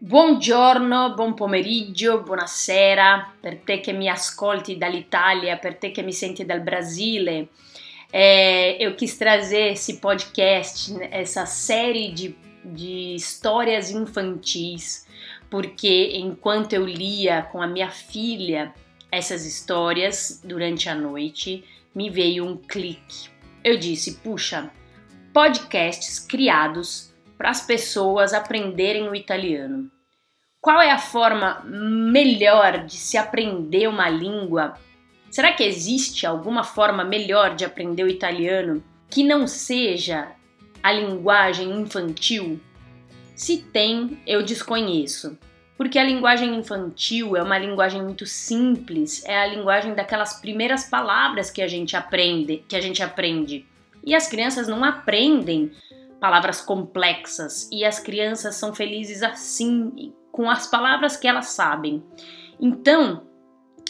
Buongiorno, buon pomeriggio, buonasera per te che mi ascolti dall'Italia, per te que me sente dal Brasile. É, eu quis trazer esse podcast, essa série de, de histórias infantis, porque enquanto eu lia com a minha filha essas histórias durante a noite, me veio um clique. Eu disse: puxa, podcasts criados para as pessoas aprenderem o italiano. Qual é a forma melhor de se aprender uma língua? Será que existe alguma forma melhor de aprender o italiano que não seja a linguagem infantil? Se tem, eu desconheço. Porque a linguagem infantil é uma linguagem muito simples, é a linguagem daquelas primeiras palavras que a gente aprende, que a gente aprende. E as crianças não aprendem palavras complexas e as crianças são felizes assim, com as palavras que elas sabem. Então,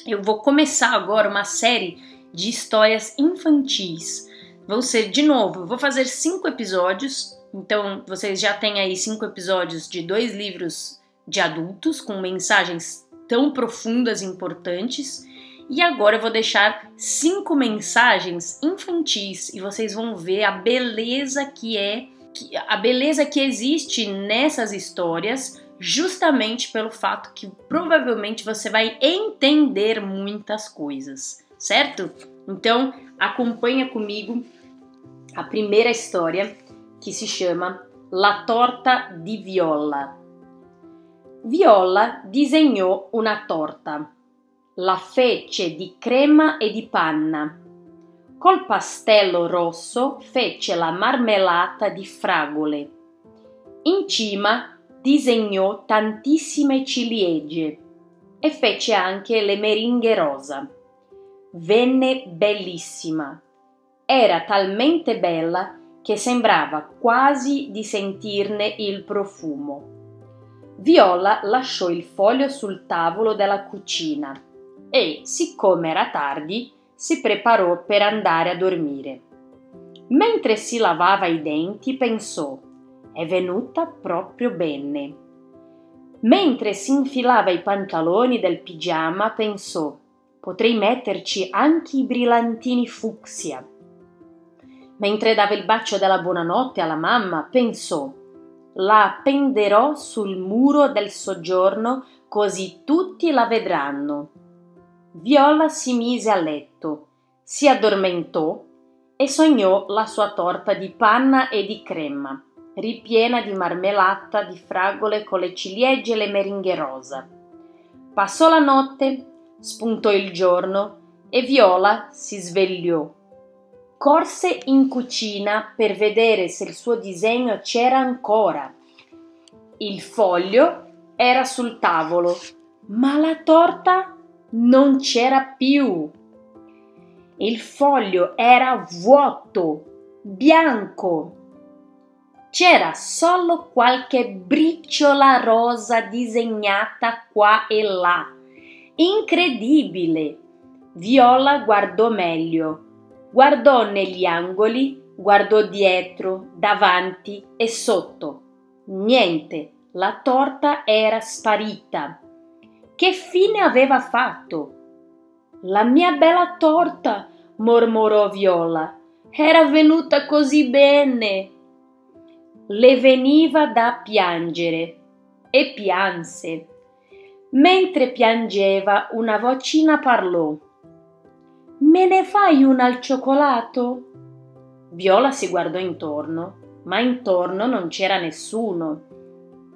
eu vou começar agora uma série de histórias infantis. Vão ser, de novo, vou fazer cinco episódios. Então, vocês já têm aí cinco episódios de dois livros de adultos com mensagens tão profundas e importantes. E agora eu vou deixar cinco mensagens infantis e vocês vão ver a beleza que é, a beleza que existe nessas histórias justamente pelo fato que provavelmente você vai entender muitas coisas, certo? Então, acompanha comigo a primeira história que se chama La torta di Viola. Viola disegnò una torta. La fece di crema e di panna. Col pastello rosso fece la marmellata di fragole. In cima disegnò tantissime ciliegie e fece anche le meringhe rosa. Venne bellissima. Era talmente bella che sembrava quasi di sentirne il profumo. Viola lasciò il foglio sul tavolo della cucina e, siccome era tardi, si preparò per andare a dormire. Mentre si lavava i denti, pensò è venuta proprio bene. Mentre si infilava i pantaloni del pigiama pensò potrei metterci anche i brillantini fucsia. Mentre dava il bacio della buonanotte alla mamma pensò la appenderò sul muro del soggiorno così tutti la vedranno. Viola si mise a letto, si addormentò e sognò la sua torta di panna e di crema ripiena di marmellata di fragole con le ciliegie e le meringhe rosa. Passò la notte, spuntò il giorno e Viola si svegliò. Corse in cucina per vedere se il suo disegno c'era ancora. Il foglio era sul tavolo, ma la torta non c'era più. Il foglio era vuoto, bianco c'era solo qualche briciola rosa disegnata qua e là. Incredibile! Viola guardò meglio. Guardò negli angoli, guardò dietro, davanti e sotto. Niente, la torta era sparita. Che fine aveva fatto? La mia bella torta, mormorò Viola. Era venuta così bene le veniva da piangere e pianse. Mentre piangeva, una vocina parlò. Me ne fai una al cioccolato? Viola si guardò intorno, ma intorno non c'era nessuno.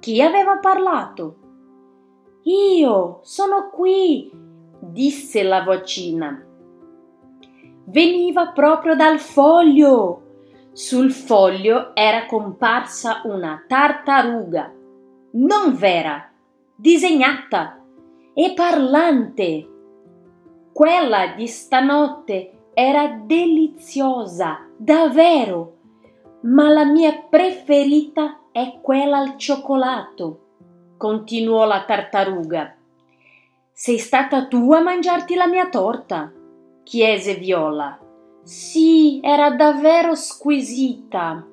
Chi aveva parlato? Io sono qui, disse la vocina. Veniva proprio dal foglio. Sul foglio era comparsa una tartaruga, non vera, disegnata e parlante. Quella di stanotte era deliziosa, davvero, ma la mia preferita è quella al cioccolato, continuò la tartaruga. Sei stata tu a mangiarti la mia torta? chiese Viola. Sì, era davvero squisita.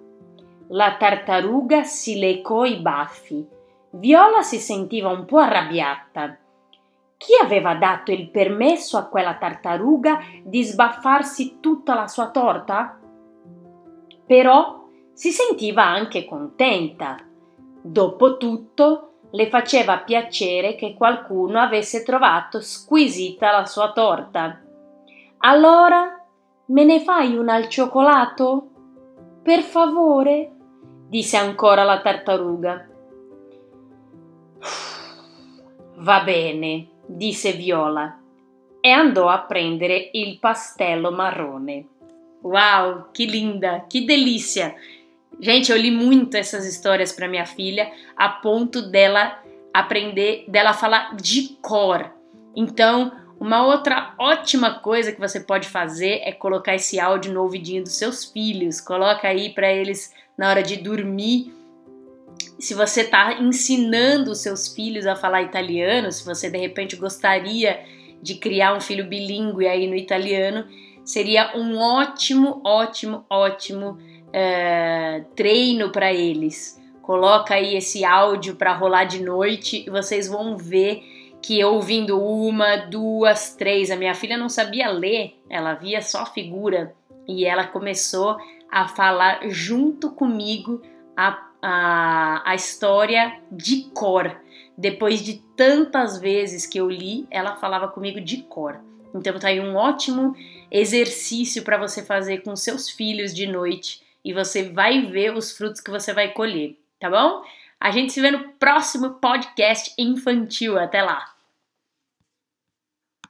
La tartaruga si lecò i baffi Viola si sentiva un po' arrabbiata. Chi aveva dato il permesso a quella tartaruga di sbaffarsi tutta la sua torta? Però si sentiva anche contenta. Dopotutto le faceva piacere che qualcuno avesse trovato squisita la sua torta. Allora me ne fai una al cioccolato? Per favore? disse ancora la tartaruga. Va bene, disse Viola e andò a prendere il pastello marrone. Uau, que linda, que delícia! Gente, eu li muito essas histórias para minha filha a ponto dela aprender, dela falar de cor. Então, uma outra ótima coisa que você pode fazer é colocar esse áudio no ouvidinho dos seus filhos. Coloca aí para eles na hora de dormir se você está ensinando os seus filhos a falar italiano, se você de repente gostaria de criar um filho bilíngue aí no italiano, seria um ótimo, ótimo, ótimo uh, treino para eles. Coloca aí esse áudio para rolar de noite e vocês vão ver que ouvindo uma, duas, três, a minha filha não sabia ler, ela via só figura e ela começou a falar junto comigo a a, a história de cor. Depois de tantas vezes que eu li, ela falava comigo de cor. Então tá aí um ótimo exercício para você fazer com seus filhos de noite e você vai ver os frutos que você vai colher, tá bom? A gente se vê no próximo podcast infantil. Até lá!